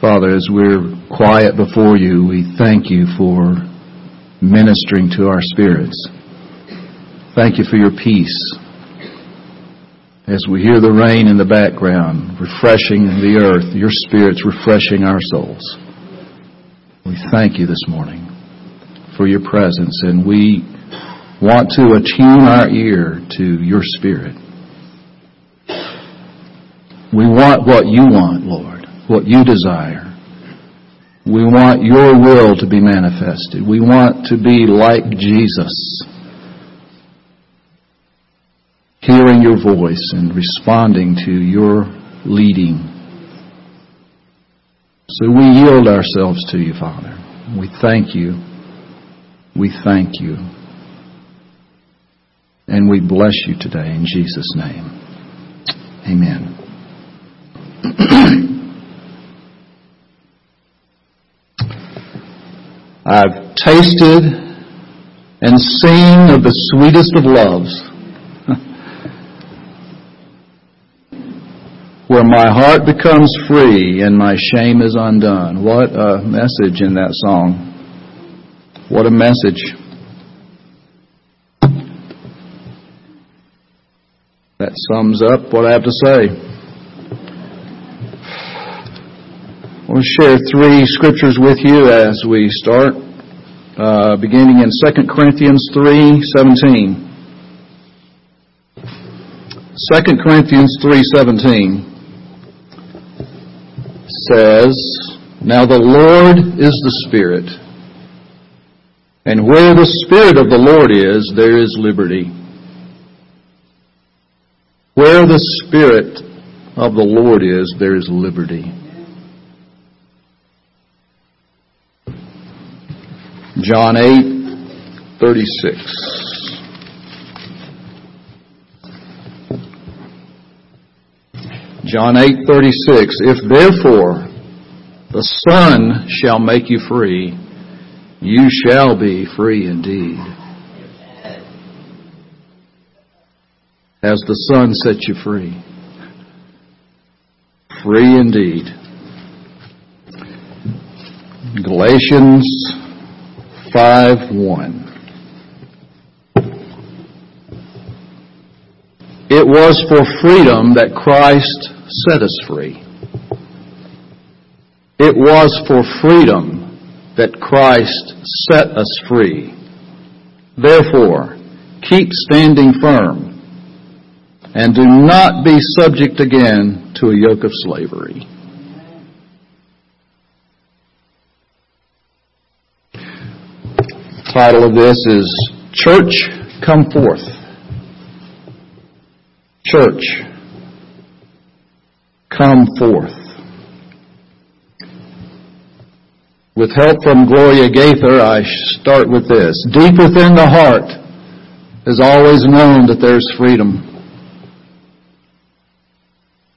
Father, as we're quiet before you, we thank you for ministering to our spirits. Thank you for your peace. As we hear the rain in the background, refreshing the earth, your spirit's refreshing our souls. We thank you this morning for your presence, and we want to attune our ear to your spirit. We want what you want, Lord, what you desire. We want your will to be manifested. We want to be like Jesus, hearing your voice and responding to your leading. So we yield ourselves to you, Father. We thank you. We thank you. And we bless you today in Jesus' name. Amen. I've tasted and seen of the sweetest of loves, where my heart becomes free and my shame is undone. What a message in that song. What a message. That sums up what I have to say. Share three scriptures with you as we start, uh, beginning in 2 Corinthians 3:17. 2 Corinthians 3:17 says, "Now the Lord is the Spirit, and where the Spirit of the Lord is, there is liberty." Where the Spirit of the Lord is, there is liberty. John 8, 36. John 8, 36. If therefore the Son shall make you free, you shall be free indeed. Has the Son set you free? Free indeed. Galatians 5 1. It was for freedom that Christ set us free. It was for freedom that Christ set us free. Therefore, keep standing firm and do not be subject again to a yoke of slavery. Title of this is Church Come Forth. Church Come Forth. With help from Gloria Gaither, I start with this. Deep within the heart is always known that there's freedom.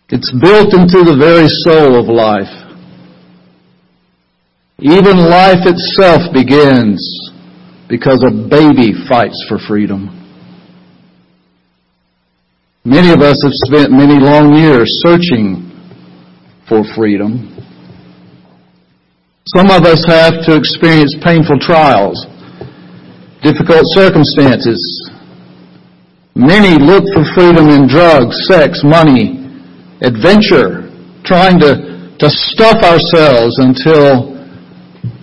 It's built into the very soul of life. Even life itself begins because a baby fights for freedom. Many of us have spent many long years searching for freedom. Some of us have to experience painful trials, difficult circumstances. Many look for freedom in drugs, sex, money, adventure, trying to, to stuff ourselves until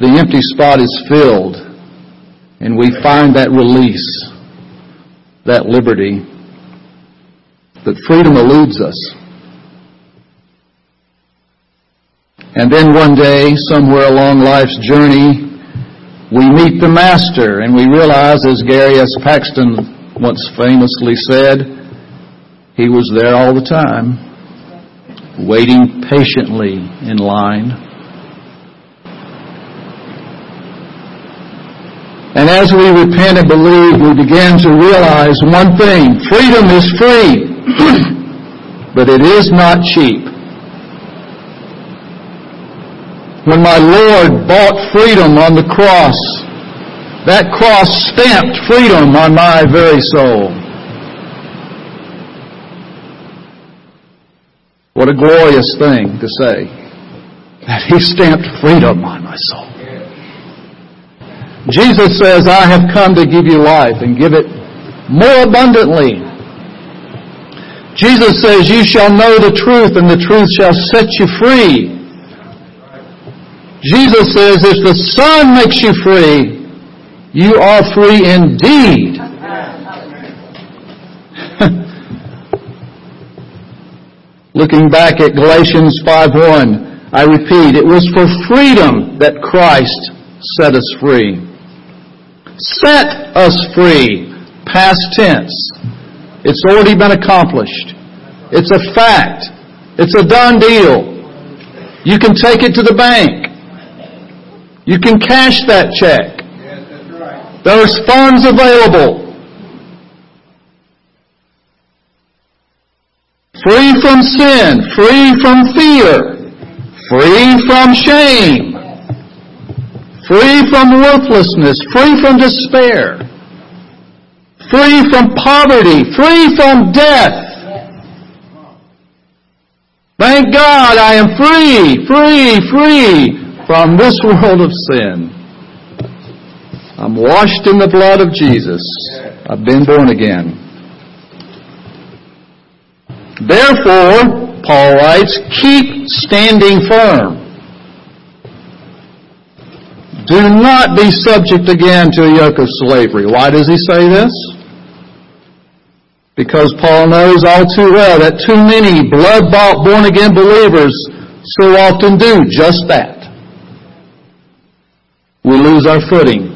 the empty spot is filled and we find that release, that liberty. But freedom eludes us. And then one day, somewhere along life's journey, we meet the Master and we realize, as Gary S. Paxton once famously said, he was there all the time, waiting patiently in line. And as we repent and believe, we begin to realize one thing. Freedom is free, but it is not cheap. When my Lord bought freedom on the cross, that cross stamped freedom on my very soul. What a glorious thing to say. that He stamped freedom on my soul. Jesus says, I have come to give you life and give it more abundantly. Jesus says, You shall know the truth, and the truth shall set you free. Jesus says, If the Son makes you free, you are free indeed. Looking back at Galatians 5:1, I repeat, it was for freedom that Christ set us free. Set us free, past tense. It's already been accomplished. It's a fact. It's a done deal. You can take it to the bank. You can cash that check. There's funds available. Free from sin, free from fear, free from shame, free from worthlessness, free from despair, free from poverty, free from death. Thank God I am free, free, free from this world of sin. I'm washed in the blood of Jesus. I've been born again. Therefore, Paul writes, keep standing firm. Do not be subject again to a yoke of slavery. Why does he say this? Because Paul knows all too well that too many blood-bought, born-again believers so often do just that. We lose our footing.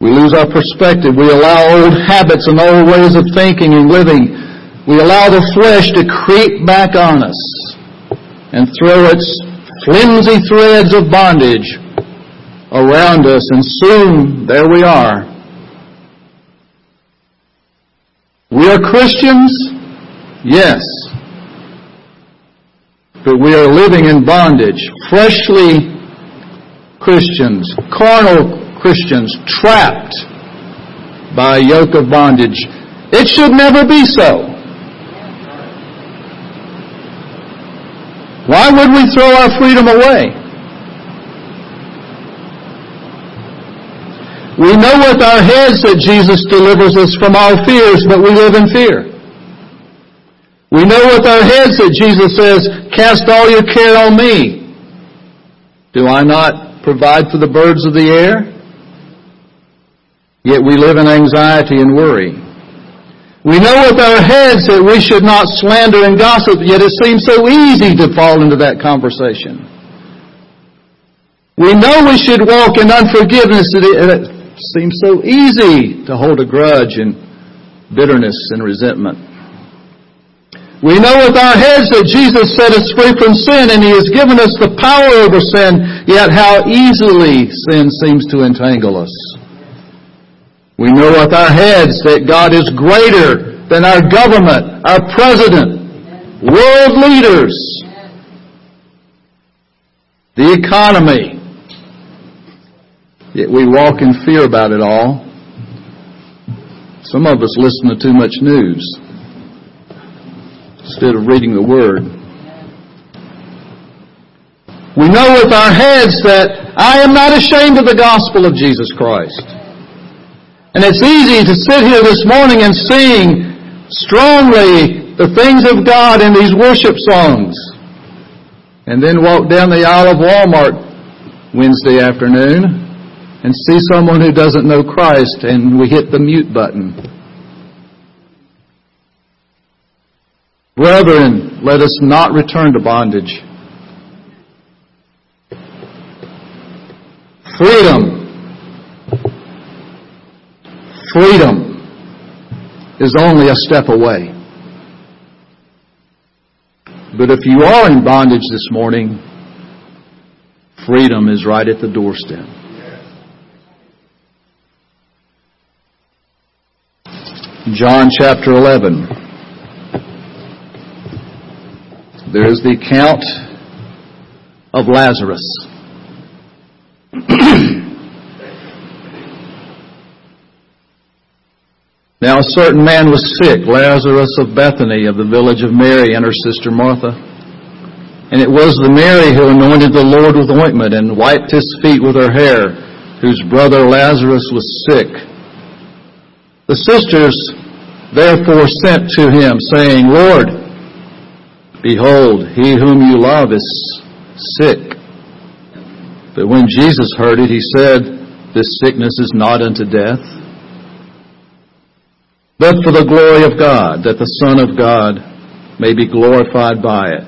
We lose our perspective. We allow old habits and old ways of thinking and living we allow the flesh to creep back on us and throw its flimsy threads of bondage around us, and soon there we are. We are Christians, yes, but we are living in bondage, fleshly Christians, carnal Christians, trapped by a yoke of bondage. It should never be so. Why would we throw our freedom away? We know with our heads that Jesus delivers us from all fears, but we live in fear. We know with our heads that Jesus says, cast all your care on me. Do I not provide for the birds of the air? Yet we live in anxiety and worry. We know with our heads that we should not slander and gossip, yet it seems so easy to fall into that conversation. We know we should walk in unforgiveness, seems so easy to hold a grudge and bitterness and resentment. We know with our heads that Jesus set us free from sin and He has given us the power over sin, yet how easily sin seems to entangle us. We know with our heads that God is greater than our government, our president, world leaders, the economy. Yet we walk in fear about it all. Some of us listen to too much news instead of reading the Word. We know with our heads that I am not ashamed of the gospel of Jesus Christ. And it's easy to sit here this morning and sing strongly the things of God in these worship songs. And then walk down the aisle of Walmart Wednesday afternoon and see someone who doesn't know Christ and we hit the mute button. Brethren, let us not return to bondage. Freedom Freedom is only a step away. But if you are in bondage this morning, freedom is right at the doorstep. John chapter 11. There is the account of Lazarus. Now a certain man was sick, Lazarus of Bethany, of the village of Mary and her sister Martha. And it was the Mary who anointed the Lord with ointment and wiped his feet with her hair, whose brother Lazarus was sick. The sisters therefore sent to him, saying, Lord, behold, he whom you love is sick. But when Jesus heard it, he said, This sickness is not unto death, but for the glory of God, that the Son of God may be glorified by it.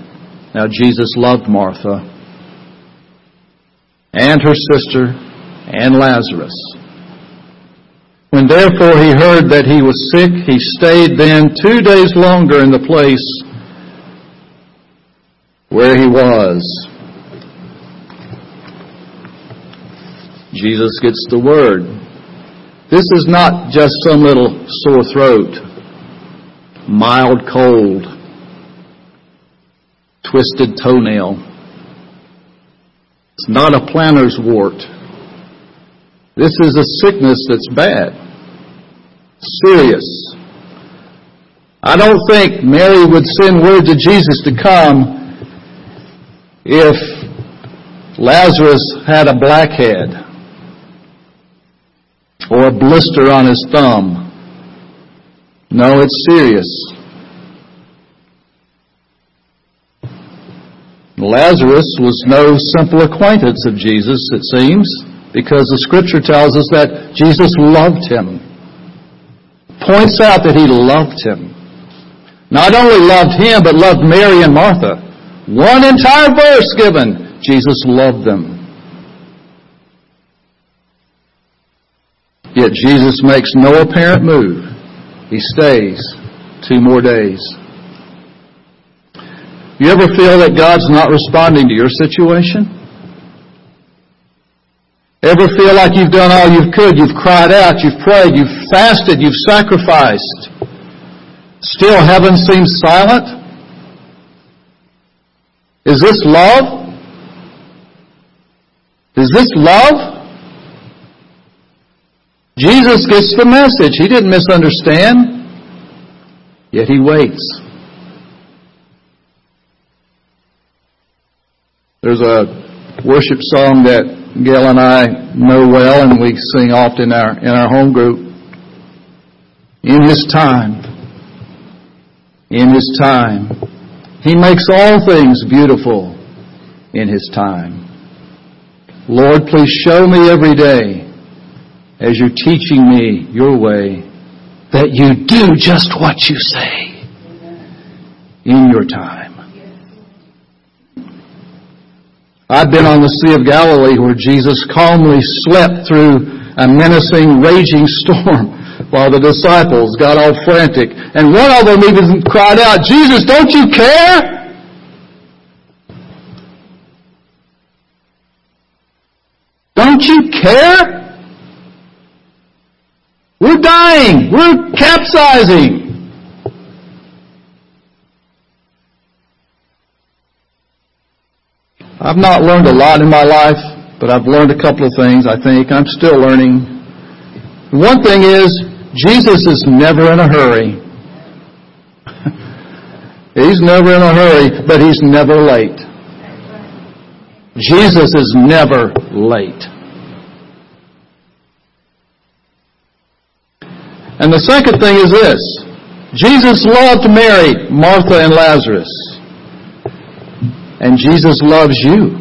Now Jesus loved Martha and her sister and Lazarus. When therefore he heard that he was sick, he stayed then two days longer in the place where he was. Jesus gets the word. This is not just some little sore throat, mild cold, twisted toenail. It's not a planter's wart. This is a sickness that's bad, serious. I don't think Mary would send word to Jesus to come if Lazarus had a blackhead or a blister on his thumb. No, it's serious. Lazarus was no simple acquaintance of Jesus, it seems, because the scripture tells us that Jesus loved him. Points out that he loved him. Not only loved him, but loved Mary and Martha. One entire verse given. Jesus loved them. Yet Jesus makes no apparent move. He stays two more days. You ever feel that God's not responding to your situation? Ever feel like you've done all you could? You've cried out, you've prayed, you've fasted, you've sacrificed. Still heaven seems silent? Is this love? Is this love? Jesus gets the message. He didn't misunderstand. Yet he waits. There's a worship song that Gail and I know well and we sing often in our, in our home group. In His time, in His time, He makes all things beautiful in His time. Lord, please show me every day as you're teaching me your way that you do just what you say in your time. I've been on the Sea of Galilee where Jesus calmly slept through a menacing, raging storm while the disciples got all frantic. And one of them even cried out, Jesus, don't you care? Don't you care? We're dying. We're capsizing. I've not learned a lot in my life, but I've learned a couple of things, I think. I'm still learning. One thing is, Jesus is never in a hurry. he's never in a hurry, but he's never late. Jesus is never late. And the second thing is this. Jesus loved Mary, Martha, and Lazarus. And Jesus loves you.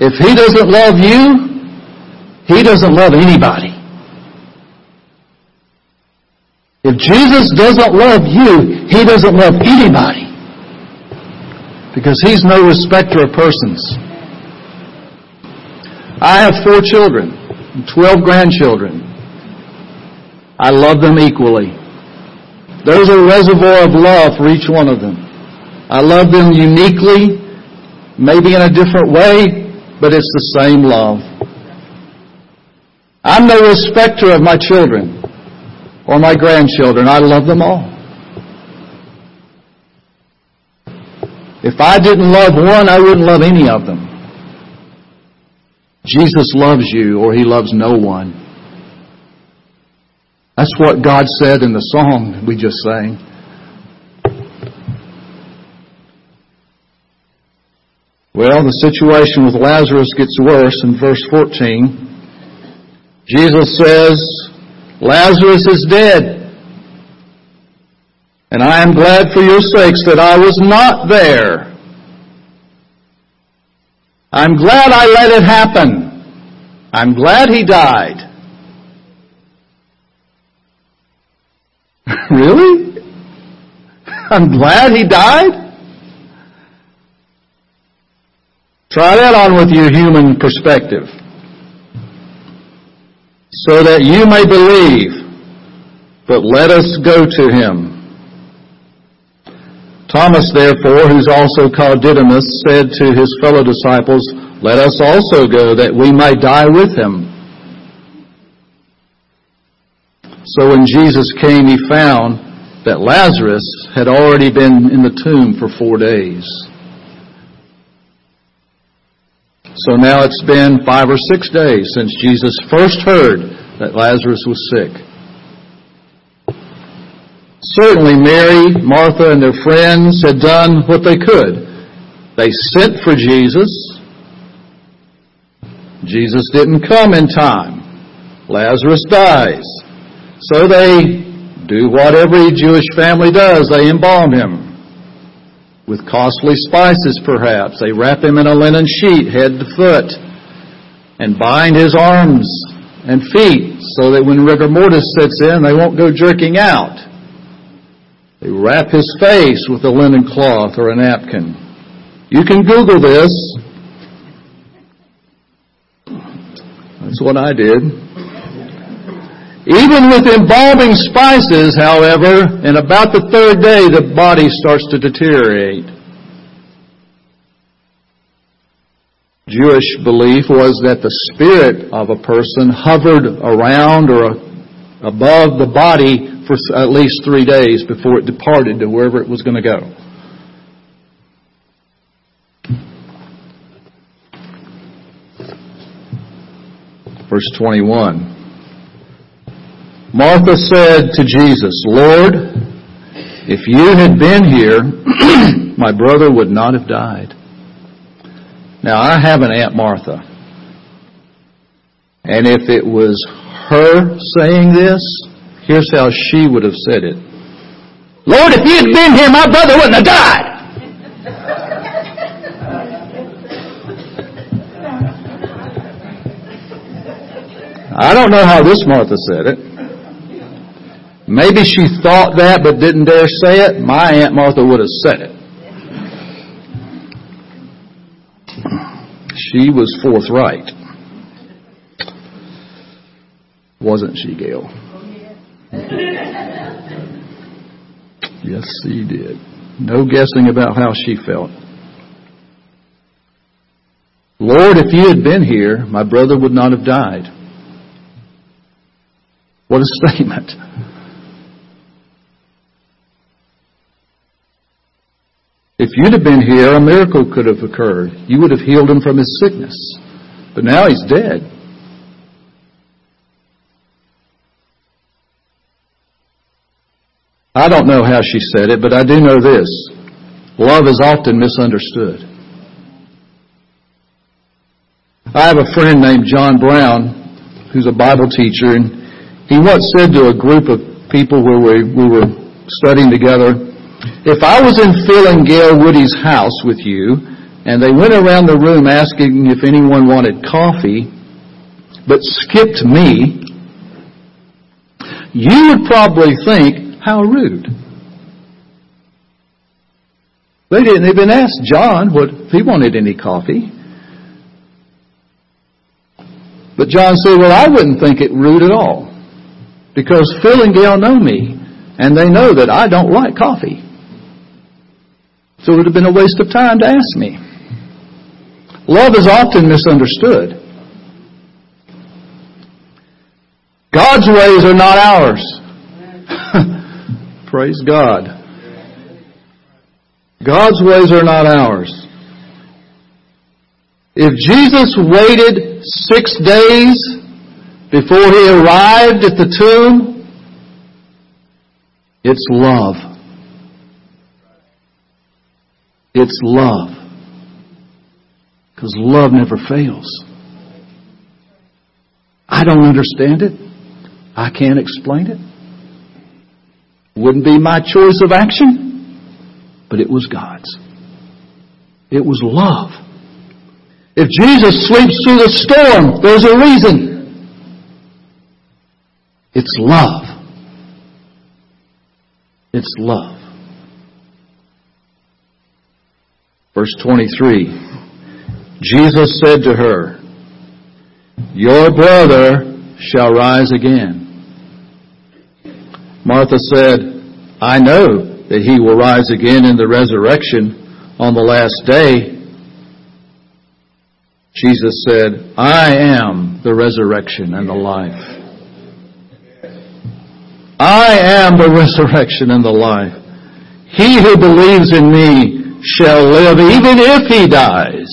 If He doesn't love you, He doesn't love anybody. If Jesus doesn't love you, He doesn't love anybody. Because He's no respecter of persons. I have four children, 12 grandchildren. I love them equally. There's a reservoir of love for each one of them. I love them uniquely, maybe in a different way, but it's the same love. I'm no respecter of my children or my grandchildren. I love them all. If I didn't love one, I wouldn't love any of them. Jesus loves you or he loves no one. That's what God said in the song we just sang. Well, the situation with Lazarus gets worse in verse 14. Jesus says, Lazarus is dead. And I am glad for your sakes that I was not there. I'm glad I let it happen. I'm glad he died. really? I'm glad he died? Try that on with your human perspective. So that you may believe, but let us go to him. Thomas, therefore, who's also called Didymus, said to his fellow disciples, Let us also go, that we may die with him. So when Jesus came, he found that Lazarus had already been in the tomb for four days. So now it's been five or six days since Jesus first heard that Lazarus was sick. Certainly Mary, Martha, and their friends had done what they could. They sent for Jesus. Jesus didn't come in time. Lazarus dies. So they do what every Jewish family does. They embalm him with costly spices perhaps. They wrap him in a linen sheet, head to foot, and bind his arms and feet so that when rigor mortis sets in, they won't go jerking out. They wrap his face with a linen cloth or a napkin. You can Google this. That's what I did. Even with embalming spices, however, in about the third day, the body starts to deteriorate. Jewish belief was that the spirit of a person hovered around or above the body for at least three days before it departed to wherever it was going to go. Verse 21. Martha said to Jesus, Lord, if you had been here, my brother would not have died. Now, I have an Aunt Martha. And if it was her saying this, here's how she would have said it. Lord, if you had been here, my brother wouldn't have died. I don't know how this Martha said it. Maybe she thought that but didn't dare say it. My Aunt Martha would have said it. She was forthright. Wasn't she, Gail? Yes, she did. No guessing about how she felt. Lord, if you had been here, my brother would not have died. What a statement. If you'd have been here, a miracle could have occurred. You would have healed him from his sickness. But now he's dead. I don't know how she said it, but I do know this. Love is often misunderstood. I have a friend named John Brown who's a Bible teacher, and he once said to a group of people where we, we were studying together, if I was in Phil and Gail Woody's house with you, and they went around the room asking if anyone wanted coffee, but skipped me, you would probably think, how rude. They didn't even ask John what if he wanted any coffee. But John said, well, I wouldn't think it rude at all. Because Phil and Gail know me, and they know that I don't like coffee. So it would have been a waste of time to ask me. Love is often misunderstood. God's ways are not ours. Praise God. God's ways are not ours. If Jesus waited six days before he arrived at the tomb, it's love. It's love. Because love never fails. I don't understand it. I can't explain it. Wouldn't be my choice of action, but it was God's. It was love. If Jesus sleeps through the storm, there's a reason. It's love. It's love. Verse 23. Jesus said to her, Your brother shall rise again. Martha said, I know that he will rise again in the resurrection on the last day. Jesus said, I am the resurrection and the life. I am the resurrection and the life. He who believes in me shall live even if he dies.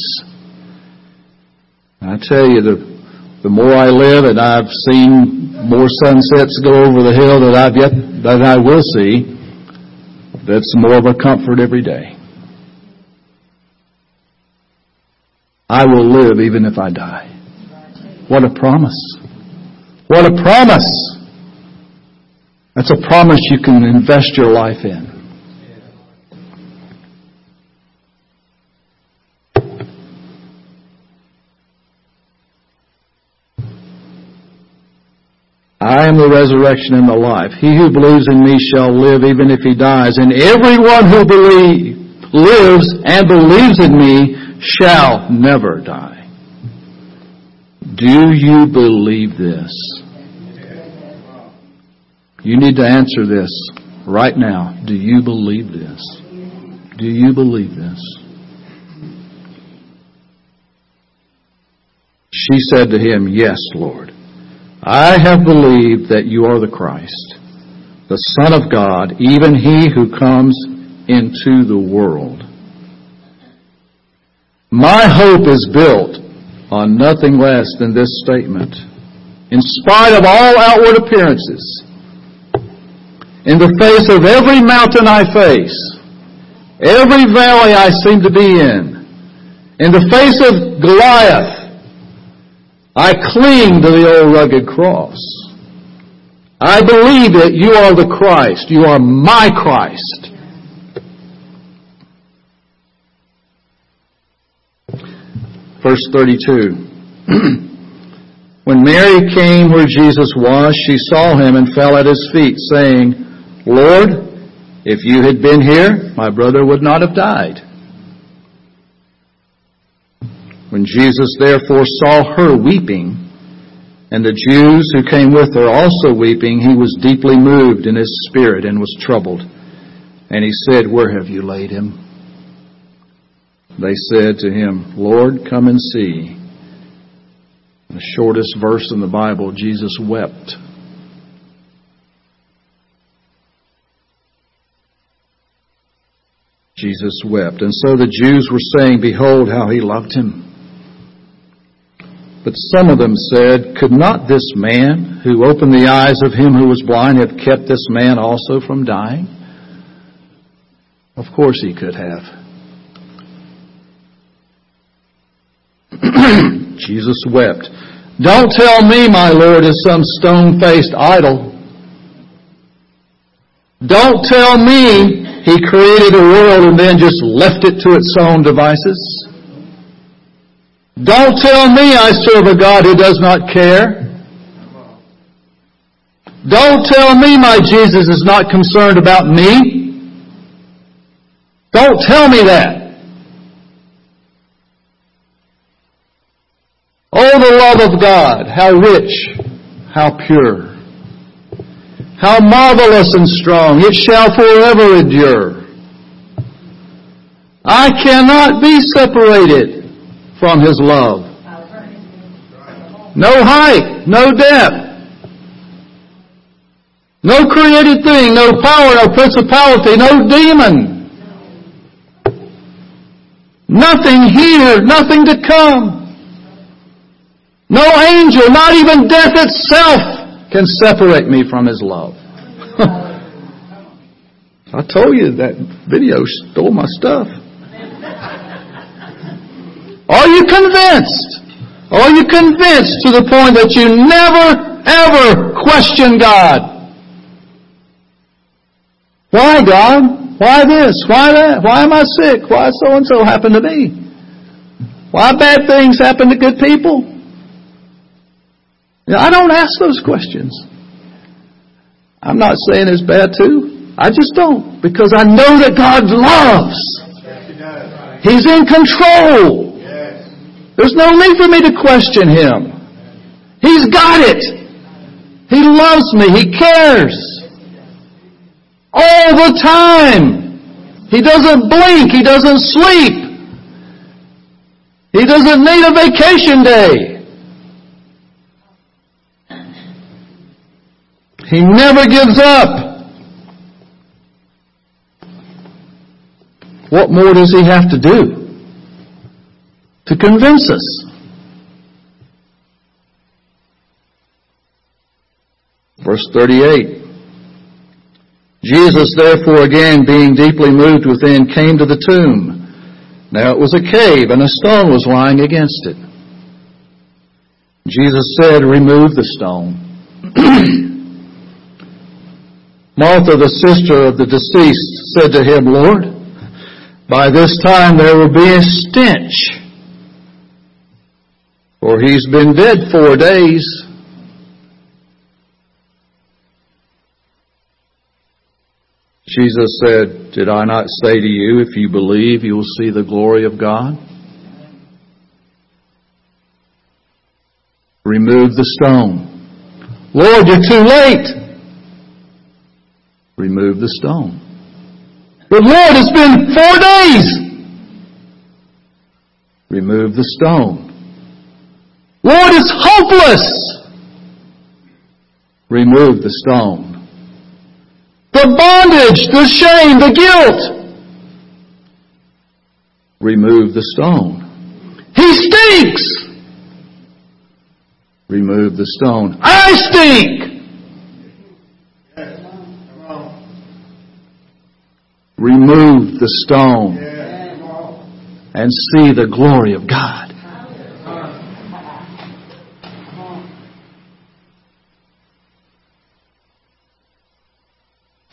I tell you, the, the more I live and I've seen more sunsets go over the hill that I've yet, that I will see, that's more of a comfort every day. I will live even if I die. What a promise. What a promise. That's a promise you can invest your life in. I am the resurrection and the life. He who believes in me shall live even if he dies. And everyone who believe, lives and believes in me shall never die. Do you believe this? You need to answer this right now. Do you believe this? Do you believe this? She said to him, Yes, Lord. I have believed that you are the Christ, the Son of God, even he who comes into the world. My hope is built on nothing less than this statement. In spite of all outward appearances, in the face of every mountain I face, every valley I seem to be in, in the face of Goliath, I cling to the old rugged cross. I believe that you are the Christ. You are my Christ. Verse 32. when Mary came where Jesus was, she saw him and fell at his feet, saying, Lord, if you had been here, my brother would not have died. When Jesus therefore saw her weeping, and the Jews who came with her also weeping, he was deeply moved in his spirit and was troubled. And he said, Where have you laid him? They said to him, Lord, come and see. The shortest verse in the Bible, Jesus wept. Jesus wept. And so the Jews were saying, Behold how he loved him. But some of them said, Could not this man who opened the eyes of him who was blind have kept this man also from dying? Of course he could have. Jesus wept. Don't tell me my Lord is some stone faced idol. Don't tell me he created a world and then just left it to its own devices. Don't tell me I serve a God who does not care. Don't tell me my Jesus is not concerned about me. Don't tell me that. Oh, the love of God, how rich, how pure, how marvelous and strong. It shall forever endure. I cannot be separated from His love. No height, no depth, no created thing, no power, no principality, no demon. Nothing here, nothing to come. No angel, not even death itself can separate me from His love. I told you that video stole my stuff. Are you convinced? Are you convinced to the point that you never, ever question God? Why, God? Why this? Why that? Why am I sick? Why so and so happened to me? Why bad things happen to good people? I don't ask those questions. I'm not saying it's bad too. I just don't because I know that God loves. He's in control. There's no need for me to question Him. He's got it. He loves me. He cares. All the time. He doesn't blink. He doesn't sleep. He doesn't need a vacation day. He never gives up. What more does he have to do to convince us? Verse 38. Jesus therefore again being deeply moved within came to the tomb. Now it was a cave and a stone was lying against it. Jesus said, remove the stone. Martha, the sister of the deceased, said to him, Lord, by this time there will be a stench, for he's been dead four days. Jesus said, Did I not say to you, if you believe, you will see the glory of God? Remove the stone. Lord, you're too late remove the stone. But Lord, it's been four days. Remove the stone. Lord, it's hopeless. Remove the stone. The bondage, the shame, the guilt. Remove the stone. He stinks. Remove the stone. I stink. remove the stone and see the glory of God.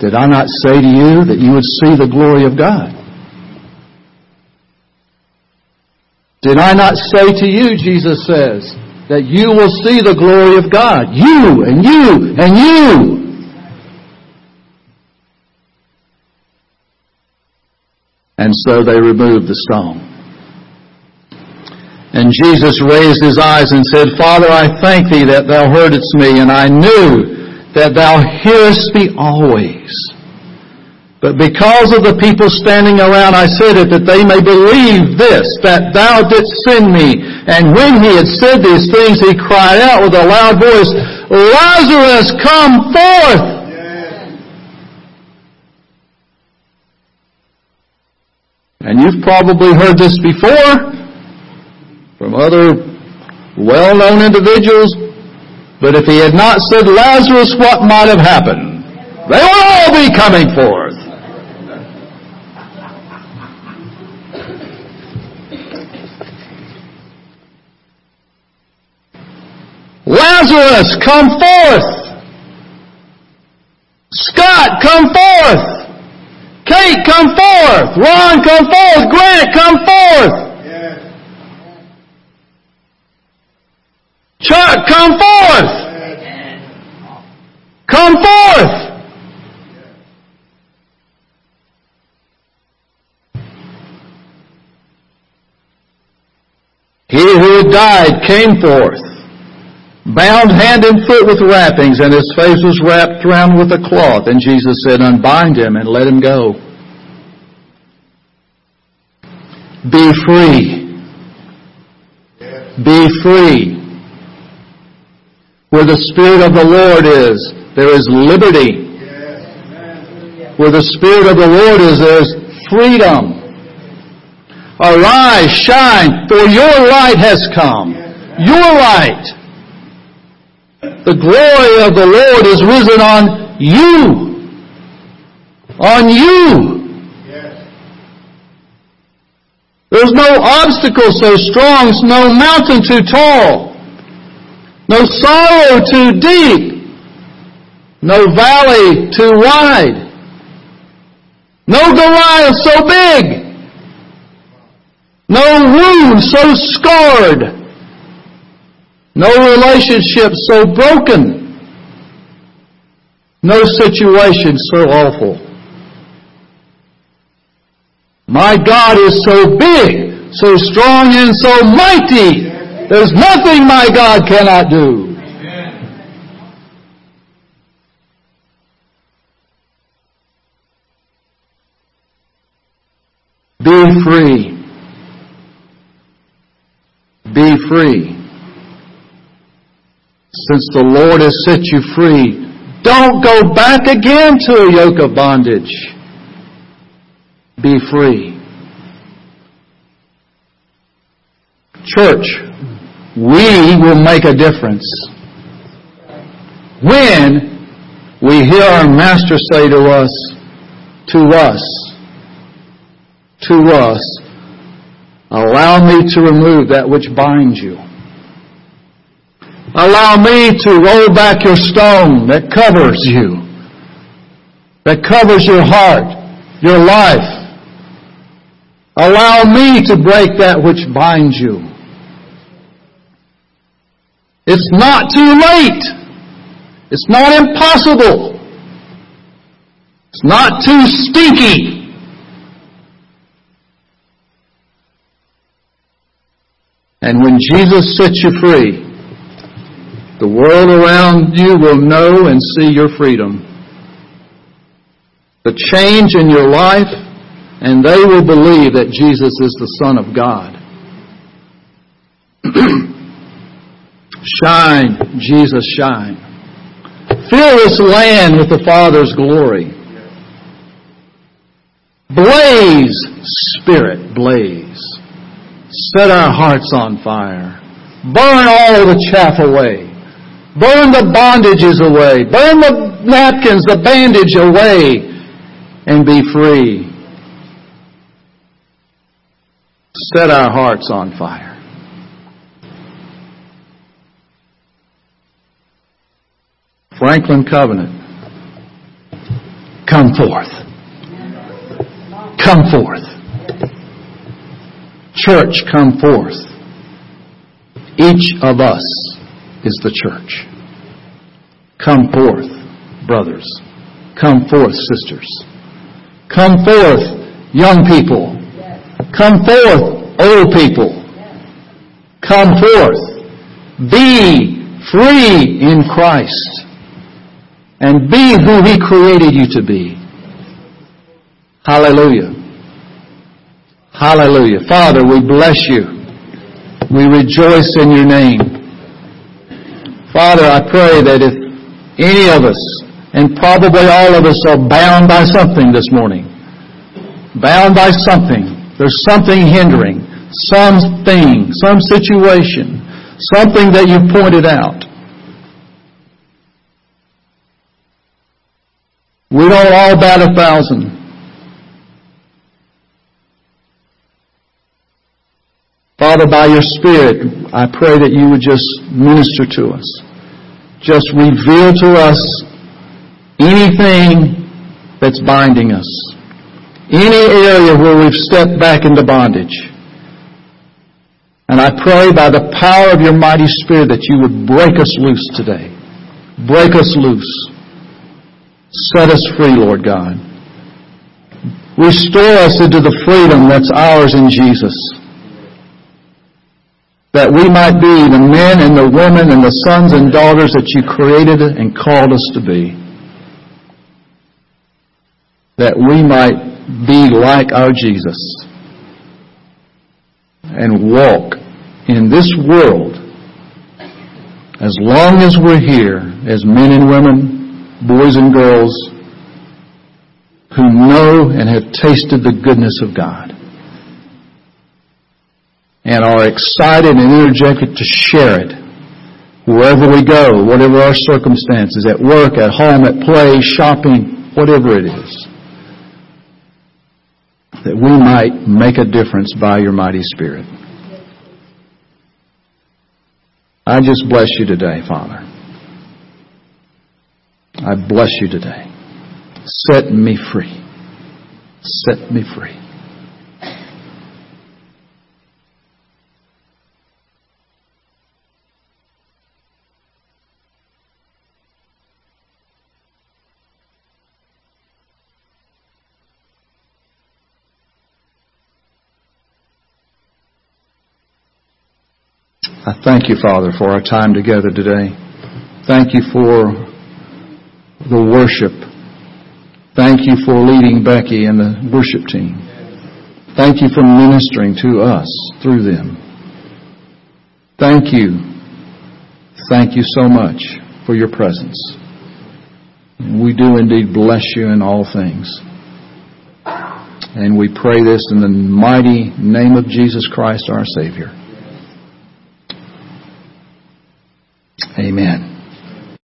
Did I not say to you that you would see the glory of God? Did I not say to you, Jesus says, that you will see the glory of God? You and you and you. And so they removed the stone. And Jesus raised his eyes and said, Father, I thank thee that thou heardest me, and I knew that thou hearest me always. But because of the people standing around, I said it, that they may believe this, that thou didst send me. And when he had said these things, he cried out with a loud voice, Lazarus, come forth! And you've probably heard this before from other well-known individuals, but if he had not said Lazarus, what might have happened? They will all be coming forth. Lazarus, come forth! Scott, come forth! Kate, come forth. Ron, come forth. Grant, come forth. Chuck, come forth. Come forth. He who died came forth bound hand and foot with wrappings, and his face was wrapped round with a cloth. And Jesus said, Unbind him and let him go. Be free. Be free. Where the Spirit of the Lord is, there is liberty. Where the Spirit of the Lord is, there is freedom. Arise, shine, for your light has come. Your light. The glory of the Lord is risen on you. On you. There's no obstacle so strong, no mountain too tall, no sorrow too deep, no valley too wide, no Goliath so big, no wound so scarred, no relationship so broken, no situation so awful. My God is so big, so strong, and so mighty. There's nothing my God cannot do. Be free. Be free. Since the Lord has set you free, don't go back again to a yoke of bondage be free. Church, we will make a difference when we hear our Master say to us, to us, to us, allow me to remove that which binds you. Allow me to roll back your stone that covers you, that covers your heart, your life. Allow me to break that which binds you. It's not too late. It's not impossible. It's not too stinky. And when Jesus sets you free, the world around you will know and see your freedom. The change in your life and they will believe that Jesus is the Son of God. shine, Jesus, shine. Fill this land with the Father's glory. Blaze, Spirit, blaze. Set our hearts on fire. Burn all the chaff away. Burn the bondages away. Burn the napkins, the bandage away, and be free. set our hearts on fire. Franklin Covenant, come forth. Come forth. Church, come forth. Each of us is the church. Come forth, brothers. Come forth, sisters. Come forth, young people. Come forth, old people. Come forth. Be free in Christ. And be who He created you to be. Hallelujah. Hallelujah. Father, we bless you. We rejoice in your name. Father, I pray that if any of us, and probably all of us are bound by something this morning, bound by something, there's something hindering, something, some situation, something that you pointed out. We don't all bat a thousand. Father, by your Spirit, I pray that you would just minister to us. Just reveal to us anything that's binding us. Any area where we've stepped back into bondage. And I pray by the power of your mighty Spirit that you would break us loose today. Break us loose. Set us free, Lord God. Restore us into the freedom that's ours in Jesus. That we might be the men and the women and the sons and daughters that you created and called us to be. That we might be like our Jesus and walk in this world as long as we're here as men and women, boys and girls who know and have tasted the goodness of God and are excited and energetic to share it wherever we go, whatever our circumstances, at work, at home, at play, shopping, whatever it is. that we might make a difference by your mighty Spirit. I just bless you today, Father. I bless you today. Set me free. Set me free. I thank you, Father, for our time together today. Thank you for the worship. Thank you for leading Becky and the worship team. Thank you for ministering to us through them. Thank you. Thank you so much for your presence. We do indeed bless you in all things. And we pray this in the mighty name of Jesus Christ, our Savior. Amen.